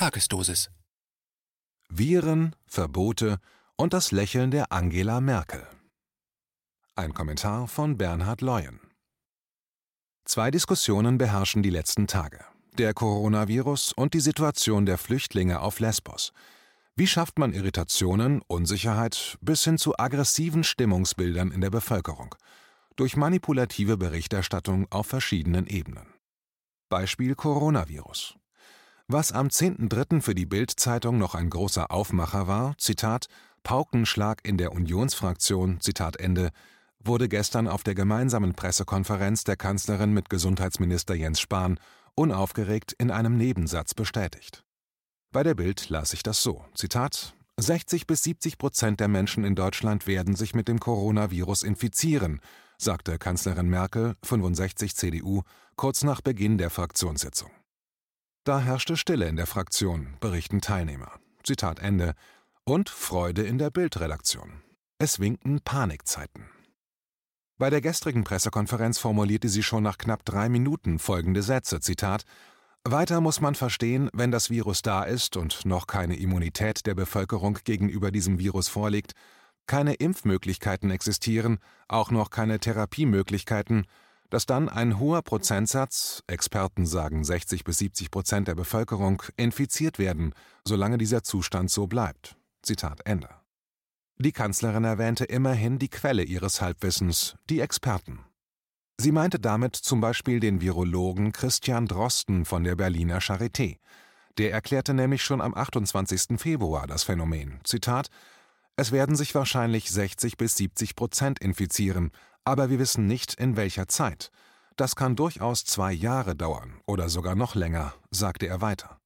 Tagesdosis. Viren, Verbote und das Lächeln der Angela Merkel. Ein Kommentar von Bernhard Leuen. Zwei Diskussionen beherrschen die letzten Tage. Der Coronavirus und die Situation der Flüchtlinge auf Lesbos. Wie schafft man Irritationen, Unsicherheit bis hin zu aggressiven Stimmungsbildern in der Bevölkerung? Durch manipulative Berichterstattung auf verschiedenen Ebenen. Beispiel Coronavirus. Was am 10.3. für die Bild-Zeitung noch ein großer Aufmacher war, Zitat, Paukenschlag in der Unionsfraktion, Zitat Ende, wurde gestern auf der gemeinsamen Pressekonferenz der Kanzlerin mit Gesundheitsminister Jens Spahn unaufgeregt in einem Nebensatz bestätigt. Bei der Bild las ich das so, Zitat, 60 bis 70 Prozent der Menschen in Deutschland werden sich mit dem Coronavirus infizieren, sagte Kanzlerin Merkel, 65 CDU, kurz nach Beginn der Fraktionssitzung. Da herrschte Stille in der Fraktion, berichten Teilnehmer. Zitat Ende. Und Freude in der Bildredaktion. Es winkten Panikzeiten. Bei der gestrigen Pressekonferenz formulierte sie schon nach knapp drei Minuten folgende Sätze: Zitat. Weiter muss man verstehen, wenn das Virus da ist und noch keine Immunität der Bevölkerung gegenüber diesem Virus vorliegt, keine Impfmöglichkeiten existieren, auch noch keine Therapiemöglichkeiten, dass dann ein hoher Prozentsatz, Experten sagen 60 bis 70 Prozent der Bevölkerung, infiziert werden, solange dieser Zustand so bleibt. Zitat Ende. Die Kanzlerin erwähnte immerhin die Quelle ihres Halbwissens, die Experten. Sie meinte damit zum Beispiel den Virologen Christian Drosten von der Berliner Charité. Der erklärte nämlich schon am 28. Februar das Phänomen. Zitat: Es werden sich wahrscheinlich 60 bis 70 Prozent infizieren, aber wir wissen nicht, in welcher Zeit. Das kann durchaus zwei Jahre dauern oder sogar noch länger, sagte er weiter.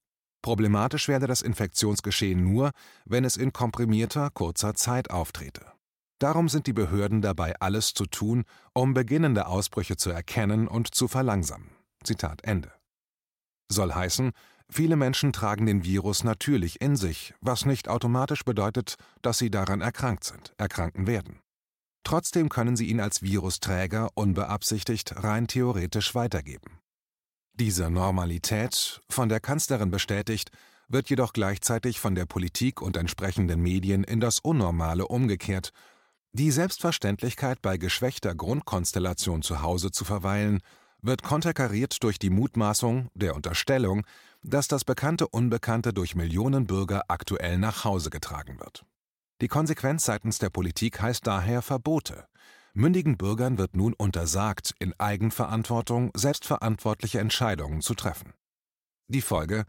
Problematisch werde das Infektionsgeschehen nur, wenn es in komprimierter, kurzer Zeit auftrete. Darum sind die Behörden dabei, alles zu tun, um beginnende Ausbrüche zu erkennen und zu verlangsamen. Zitat Ende. Soll heißen, viele Menschen tragen den Virus natürlich in sich, was nicht automatisch bedeutet, dass sie daran erkrankt sind, erkranken werden. Trotzdem können sie ihn als Virusträger unbeabsichtigt rein theoretisch weitergeben. Diese Normalität, von der Kanzlerin bestätigt, wird jedoch gleichzeitig von der Politik und entsprechenden Medien in das Unnormale umgekehrt. Die Selbstverständlichkeit, bei geschwächter Grundkonstellation zu Hause zu verweilen, wird konterkariert durch die Mutmaßung, der Unterstellung, dass das bekannte Unbekannte durch Millionen Bürger aktuell nach Hause getragen wird. Die Konsequenz seitens der Politik heißt daher Verbote. Mündigen Bürgern wird nun untersagt, in Eigenverantwortung selbstverantwortliche Entscheidungen zu treffen. Die Folge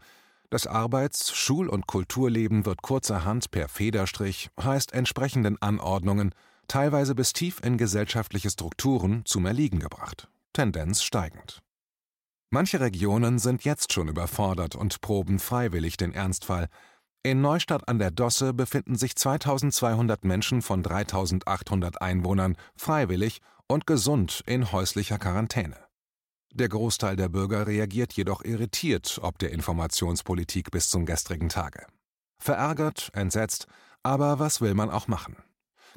das Arbeits-, Schul- und Kulturleben wird kurzerhand per Federstrich, heißt entsprechenden Anordnungen, teilweise bis tief in gesellschaftliche Strukturen zum Erliegen gebracht. Tendenz steigend. Manche Regionen sind jetzt schon überfordert und proben freiwillig den Ernstfall, in Neustadt an der Dosse befinden sich 2200 Menschen von 3800 Einwohnern freiwillig und gesund in häuslicher Quarantäne. Der Großteil der Bürger reagiert jedoch irritiert ob der Informationspolitik bis zum gestrigen Tage. Verärgert, entsetzt, aber was will man auch machen?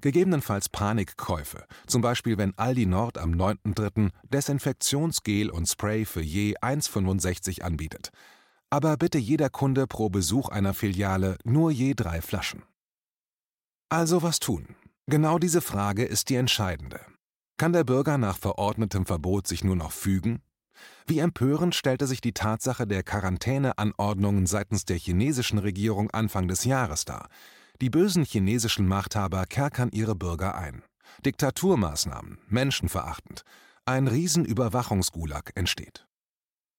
Gegebenenfalls Panikkäufe, zum Beispiel wenn Aldi Nord am 9.3. Desinfektionsgel und Spray für je 1,65 anbietet aber bitte jeder Kunde pro Besuch einer Filiale nur je drei Flaschen. Also was tun? Genau diese Frage ist die entscheidende. Kann der Bürger nach verordnetem Verbot sich nur noch fügen? Wie empörend stellte sich die Tatsache der Quarantäneanordnungen seitens der chinesischen Regierung Anfang des Jahres dar. Die bösen chinesischen Machthaber kerkern ihre Bürger ein. Diktaturmaßnahmen, menschenverachtend. Ein Riesenüberwachungsgulag entsteht.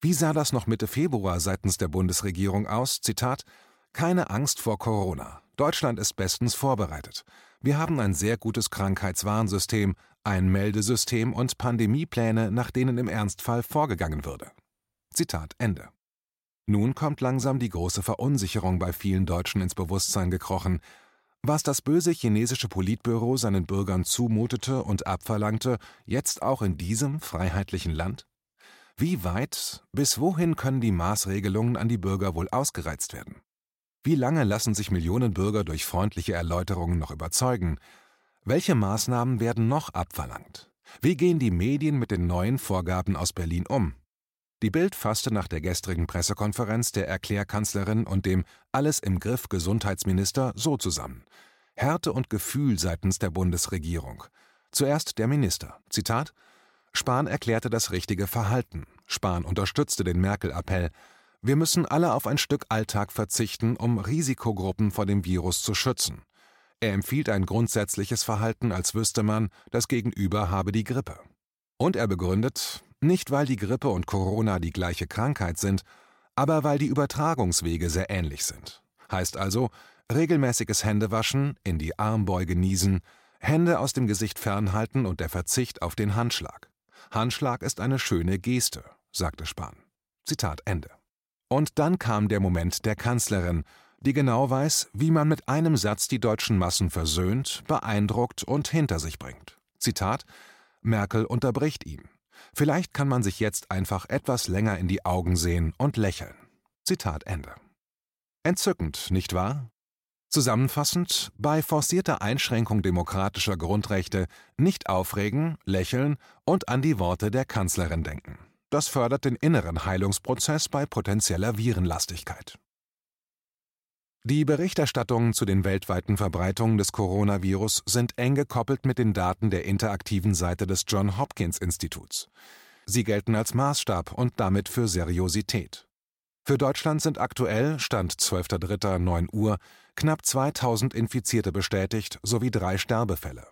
Wie sah das noch Mitte Februar seitens der Bundesregierung aus? Zitat: Keine Angst vor Corona. Deutschland ist bestens vorbereitet. Wir haben ein sehr gutes Krankheitswarnsystem, ein Meldesystem und Pandemiepläne, nach denen im Ernstfall vorgegangen würde. Zitat Ende. Nun kommt langsam die große Verunsicherung bei vielen Deutschen ins Bewusstsein gekrochen. Was das böse chinesische Politbüro seinen Bürgern zumutete und abverlangte, jetzt auch in diesem freiheitlichen Land? Wie weit, bis wohin können die Maßregelungen an die Bürger wohl ausgereizt werden? Wie lange lassen sich Millionen Bürger durch freundliche Erläuterungen noch überzeugen? Welche Maßnahmen werden noch abverlangt? Wie gehen die Medien mit den neuen Vorgaben aus Berlin um? Die Bild fasste nach der gestrigen Pressekonferenz der Erklärkanzlerin und dem Alles im Griff Gesundheitsminister so zusammen. Härte und Gefühl seitens der Bundesregierung. Zuerst der Minister. Zitat Spahn erklärte das richtige Verhalten. Spahn unterstützte den Merkel-Appell. Wir müssen alle auf ein Stück Alltag verzichten, um Risikogruppen vor dem Virus zu schützen. Er empfiehlt ein grundsätzliches Verhalten, als wüsste man, das Gegenüber habe die Grippe. Und er begründet, nicht weil die Grippe und Corona die gleiche Krankheit sind, aber weil die Übertragungswege sehr ähnlich sind. Heißt also, regelmäßiges Händewaschen, in die Armbeuge niesen, Hände aus dem Gesicht fernhalten und der Verzicht auf den Handschlag. Handschlag ist eine schöne Geste, sagte Spahn. Zitat Ende. Und dann kam der Moment der Kanzlerin, die genau weiß, wie man mit einem Satz die deutschen Massen versöhnt, beeindruckt und hinter sich bringt. Zitat Merkel unterbricht ihn. Vielleicht kann man sich jetzt einfach etwas länger in die Augen sehen und lächeln. Zitat Ende. Entzückend, nicht wahr? Zusammenfassend, bei forcierter Einschränkung demokratischer Grundrechte nicht aufregen, lächeln und an die Worte der Kanzlerin denken. Das fördert den inneren Heilungsprozess bei potenzieller Virenlastigkeit. Die Berichterstattungen zu den weltweiten Verbreitungen des Coronavirus sind eng gekoppelt mit den Daten der interaktiven Seite des John Hopkins Instituts. Sie gelten als Maßstab und damit für Seriosität. Für Deutschland sind aktuell, Stand 12.03.9 Uhr, knapp 2000 Infizierte bestätigt sowie drei Sterbefälle.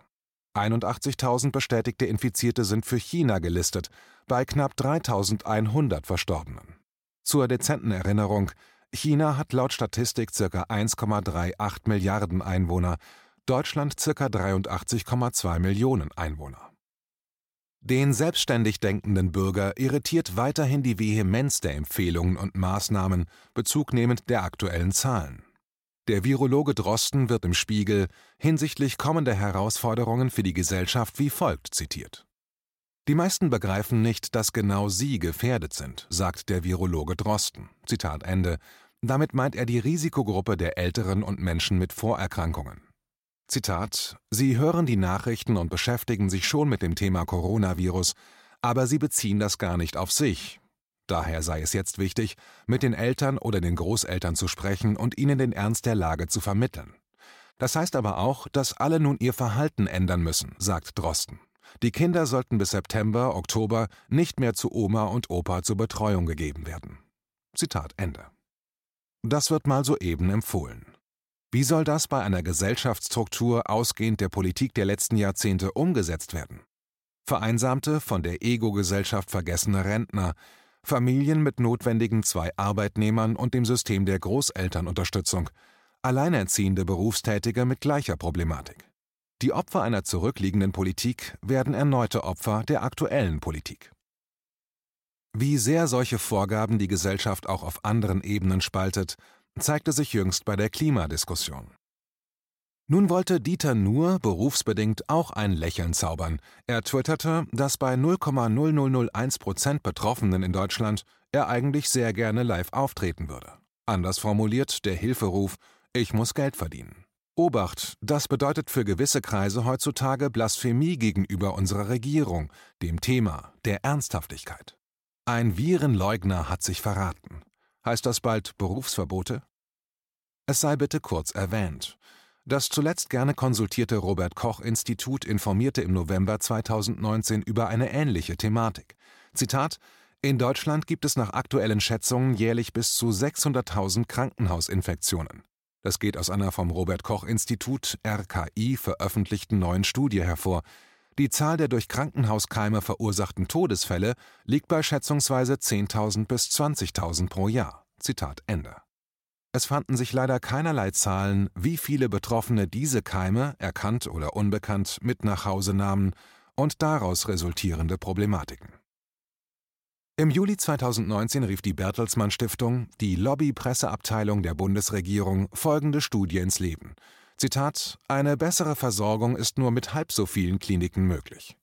81.000 bestätigte Infizierte sind für China gelistet, bei knapp 3100 Verstorbenen. Zur dezenten Erinnerung, China hat laut Statistik ca. 1,38 Milliarden Einwohner, Deutschland ca. 83,2 Millionen Einwohner. Den selbstständig denkenden Bürger irritiert weiterhin die Vehemenz der Empfehlungen und Maßnahmen bezugnehmend der aktuellen Zahlen. Der Virologe Drosten wird im Spiegel hinsichtlich kommender Herausforderungen für die Gesellschaft wie folgt zitiert. Die meisten begreifen nicht, dass genau sie gefährdet sind, sagt der Virologe Drosten. Zitat Ende. Damit meint er die Risikogruppe der Älteren und Menschen mit Vorerkrankungen. Zitat: Sie hören die Nachrichten und beschäftigen sich schon mit dem Thema Coronavirus, aber sie beziehen das gar nicht auf sich. Daher sei es jetzt wichtig, mit den Eltern oder den Großeltern zu sprechen und ihnen den Ernst der Lage zu vermitteln. Das heißt aber auch, dass alle nun ihr Verhalten ändern müssen, sagt Drosten. Die Kinder sollten bis September, Oktober nicht mehr zu Oma und Opa zur Betreuung gegeben werden. Zitat Ende. Das wird mal soeben empfohlen. Wie soll das bei einer Gesellschaftsstruktur ausgehend der Politik der letzten Jahrzehnte umgesetzt werden? Vereinsamte, von der Ego-Gesellschaft vergessene Rentner, Familien mit notwendigen zwei Arbeitnehmern und dem System der Großelternunterstützung, alleinerziehende Berufstätige mit gleicher Problematik. Die Opfer einer zurückliegenden Politik werden erneute Opfer der aktuellen Politik. Wie sehr solche Vorgaben die Gesellschaft auch auf anderen Ebenen spaltet, zeigte sich jüngst bei der Klimadiskussion. Nun wollte Dieter Nuhr berufsbedingt auch ein Lächeln zaubern. Er twitterte, dass bei 0,0001 Prozent Betroffenen in Deutschland er eigentlich sehr gerne live auftreten würde. Anders formuliert der Hilferuf: Ich muss Geld verdienen. Obacht, das bedeutet für gewisse Kreise heutzutage Blasphemie gegenüber unserer Regierung, dem Thema, der Ernsthaftigkeit. Ein Virenleugner hat sich verraten. Heißt das bald Berufsverbote? Es sei bitte kurz erwähnt. Das zuletzt gerne konsultierte Robert Koch Institut informierte im November 2019 über eine ähnliche Thematik. Zitat In Deutschland gibt es nach aktuellen Schätzungen jährlich bis zu 600.000 Krankenhausinfektionen. Das geht aus einer vom Robert Koch Institut RKI veröffentlichten neuen Studie hervor. Die Zahl der durch Krankenhauskeime verursachten Todesfälle liegt bei schätzungsweise 10.000 bis 20.000 pro Jahr. Zitat Ende. Es fanden sich leider keinerlei Zahlen, wie viele Betroffene diese Keime, erkannt oder unbekannt, mit nach Hause nahmen und daraus resultierende Problematiken. Im Juli 2019 rief die Bertelsmann Stiftung, die Lobby-Presseabteilung der Bundesregierung, folgende Studie ins Leben. Zitat: Eine bessere Versorgung ist nur mit halb so vielen Kliniken möglich.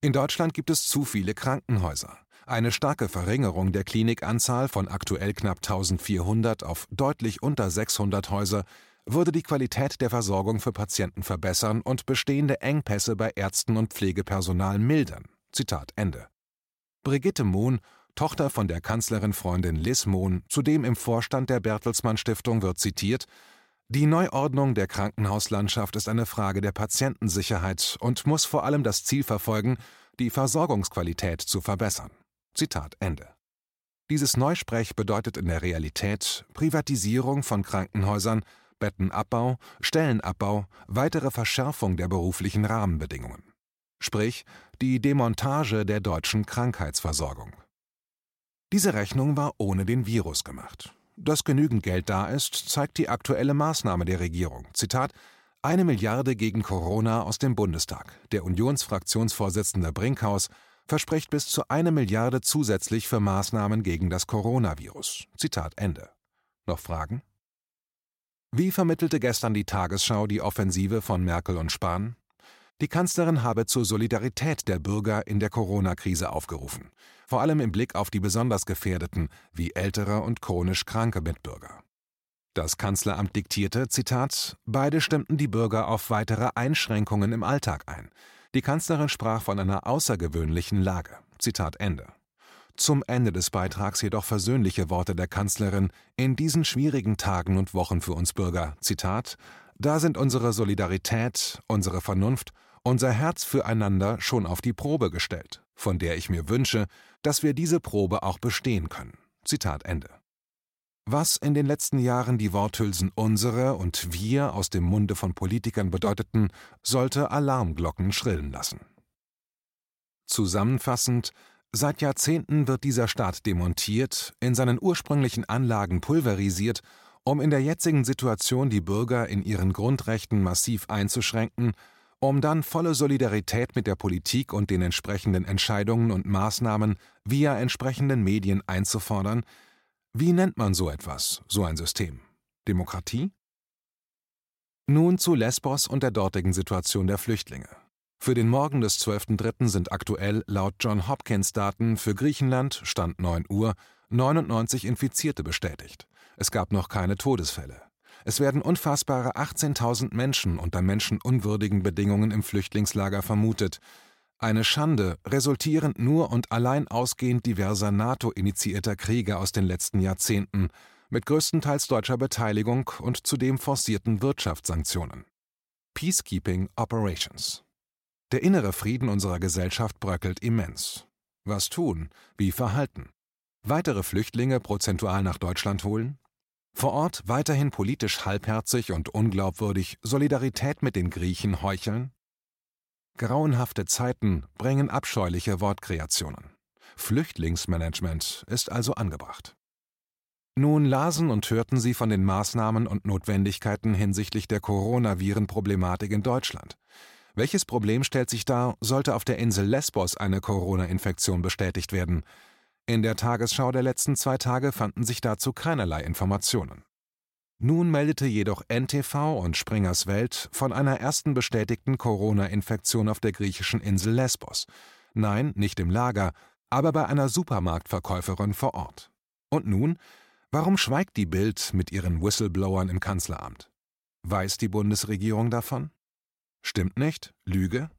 In Deutschland gibt es zu viele Krankenhäuser. Eine starke Verringerung der Klinikanzahl von aktuell knapp 1400 auf deutlich unter 600 Häuser würde die Qualität der Versorgung für Patienten verbessern und bestehende Engpässe bei Ärzten und Pflegepersonal mildern. Zitat Ende. Brigitte Mohn, Tochter von der Kanzlerin-Freundin Liz Mohn, zudem im Vorstand der Bertelsmann Stiftung, wird zitiert: Die Neuordnung der Krankenhauslandschaft ist eine Frage der Patientensicherheit und muss vor allem das Ziel verfolgen, die Versorgungsqualität zu verbessern. Zitat Ende. Dieses Neusprech bedeutet in der Realität Privatisierung von Krankenhäusern, Bettenabbau, Stellenabbau, weitere Verschärfung der beruflichen Rahmenbedingungen. Sprich, die Demontage der deutschen Krankheitsversorgung. Diese Rechnung war ohne den Virus gemacht. Dass genügend Geld da ist, zeigt die aktuelle Maßnahme der Regierung. Zitat: Eine Milliarde gegen Corona aus dem Bundestag. Der Unionsfraktionsvorsitzende Brinkhaus verspricht bis zu eine Milliarde zusätzlich für Maßnahmen gegen das Coronavirus. Zitat Ende. Noch Fragen? Wie vermittelte gestern die Tagesschau die Offensive von Merkel und Spahn? Die Kanzlerin habe zur Solidarität der Bürger in der Corona-Krise aufgerufen, vor allem im Blick auf die besonders Gefährdeten wie ältere und chronisch kranke Mitbürger. Das Kanzleramt diktierte, Zitat, beide stimmten die Bürger auf weitere Einschränkungen im Alltag ein. Die Kanzlerin sprach von einer außergewöhnlichen Lage. Zitat Ende. Zum Ende des Beitrags jedoch versöhnliche Worte der Kanzlerin in diesen schwierigen Tagen und Wochen für uns Bürger. Zitat: Da sind unsere Solidarität, unsere Vernunft unser Herz füreinander schon auf die Probe gestellt, von der ich mir wünsche, dass wir diese Probe auch bestehen können. Zitat Ende. Was in den letzten Jahren die Worthülsen unsere und wir aus dem Munde von Politikern bedeuteten, sollte Alarmglocken schrillen lassen. Zusammenfassend, seit Jahrzehnten wird dieser Staat demontiert, in seinen ursprünglichen Anlagen pulverisiert, um in der jetzigen Situation die Bürger in ihren Grundrechten massiv einzuschränken um dann volle Solidarität mit der Politik und den entsprechenden Entscheidungen und Maßnahmen via entsprechenden Medien einzufordern, wie nennt man so etwas, so ein System? Demokratie? Nun zu Lesbos und der dortigen Situation der Flüchtlinge. Für den Morgen des 12.03. sind aktuell laut John Hopkins Daten für Griechenland, Stand 9 Uhr, 99 Infizierte bestätigt. Es gab noch keine Todesfälle. Es werden unfassbare 18.000 Menschen unter menschenunwürdigen Bedingungen im Flüchtlingslager vermutet. Eine Schande, resultierend nur und allein ausgehend diverser NATO-initiierter Kriege aus den letzten Jahrzehnten, mit größtenteils deutscher Beteiligung und zudem forcierten Wirtschaftssanktionen. Peacekeeping Operations. Der innere Frieden unserer Gesellschaft bröckelt immens. Was tun? Wie verhalten? Weitere Flüchtlinge prozentual nach Deutschland holen? Vor Ort weiterhin politisch halbherzig und unglaubwürdig Solidarität mit den Griechen heucheln? Grauenhafte Zeiten bringen abscheuliche Wortkreationen. Flüchtlingsmanagement ist also angebracht. Nun lasen und hörten sie von den Maßnahmen und Notwendigkeiten hinsichtlich der Coronaviren-Problematik in Deutschland. Welches Problem stellt sich dar, sollte auf der Insel Lesbos eine Corona-Infektion bestätigt werden? In der Tagesschau der letzten zwei Tage fanden sich dazu keinerlei Informationen. Nun meldete jedoch NTV und Springers Welt von einer ersten bestätigten Corona-Infektion auf der griechischen Insel Lesbos. Nein, nicht im Lager, aber bei einer Supermarktverkäuferin vor Ort. Und nun, warum schweigt die Bild mit ihren Whistleblowern im Kanzleramt? Weiß die Bundesregierung davon? Stimmt nicht? Lüge?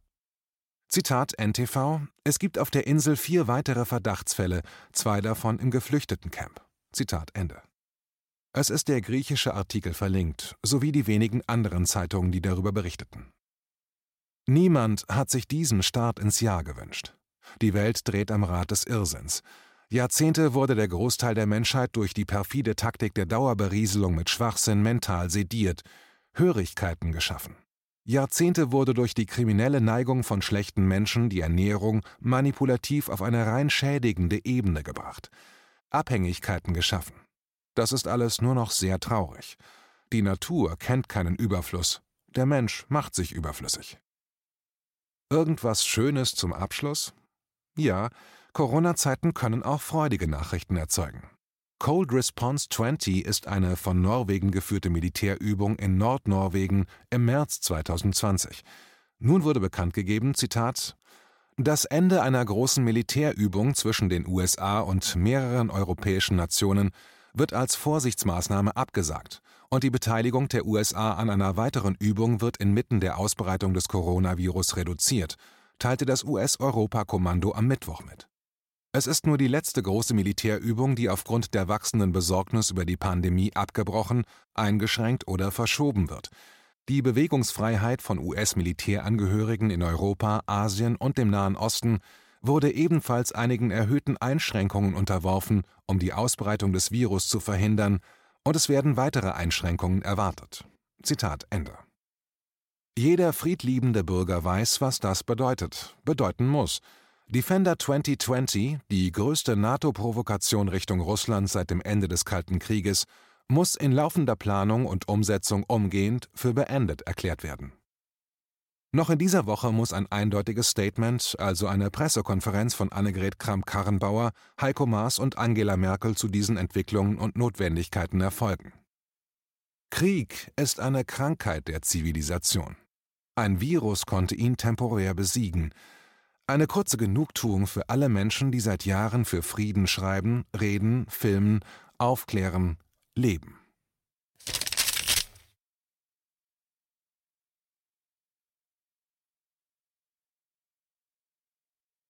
Zitat NTV: Es gibt auf der Insel vier weitere Verdachtsfälle, zwei davon im Geflüchtetencamp. Zitat Ende. Es ist der griechische Artikel verlinkt, sowie die wenigen anderen Zeitungen, die darüber berichteten. Niemand hat sich diesen Start ins Jahr gewünscht. Die Welt dreht am Rad des Irrsinns. Jahrzehnte wurde der Großteil der Menschheit durch die perfide Taktik der Dauerberieselung mit Schwachsinn mental sediert, Hörigkeiten geschaffen. Jahrzehnte wurde durch die kriminelle Neigung von schlechten Menschen die Ernährung manipulativ auf eine rein schädigende Ebene gebracht, Abhängigkeiten geschaffen. Das ist alles nur noch sehr traurig. Die Natur kennt keinen Überfluss, der Mensch macht sich überflüssig. Irgendwas Schönes zum Abschluss? Ja, Corona-Zeiten können auch freudige Nachrichten erzeugen. Cold Response 20 ist eine von Norwegen geführte Militärübung in Nordnorwegen im März 2020. Nun wurde bekannt gegeben, Zitat, das Ende einer großen Militärübung zwischen den USA und mehreren europäischen Nationen wird als Vorsichtsmaßnahme abgesagt und die Beteiligung der USA an einer weiteren Übung wird inmitten der Ausbreitung des Coronavirus reduziert, teilte das US-Europakommando am Mittwoch mit. Es ist nur die letzte große Militärübung, die aufgrund der wachsenden Besorgnis über die Pandemie abgebrochen, eingeschränkt oder verschoben wird. Die Bewegungsfreiheit von US-Militärangehörigen in Europa, Asien und dem Nahen Osten wurde ebenfalls einigen erhöhten Einschränkungen unterworfen, um die Ausbreitung des Virus zu verhindern, und es werden weitere Einschränkungen erwartet. Zitat Ende. Jeder friedliebende Bürger weiß, was das bedeutet, bedeuten muss. Defender 2020, die größte NATO-Provokation Richtung Russland seit dem Ende des Kalten Krieges, muss in laufender Planung und Umsetzung umgehend für beendet erklärt werden. Noch in dieser Woche muss ein eindeutiges Statement, also eine Pressekonferenz von Annegret Kramp-Karrenbauer, Heiko Maas und Angela Merkel zu diesen Entwicklungen und Notwendigkeiten erfolgen. Krieg ist eine Krankheit der Zivilisation. Ein Virus konnte ihn temporär besiegen. Eine kurze Genugtuung für alle Menschen, die seit Jahren für Frieden schreiben, reden, filmen, aufklären, leben.